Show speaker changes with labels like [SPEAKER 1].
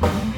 [SPEAKER 1] Bye.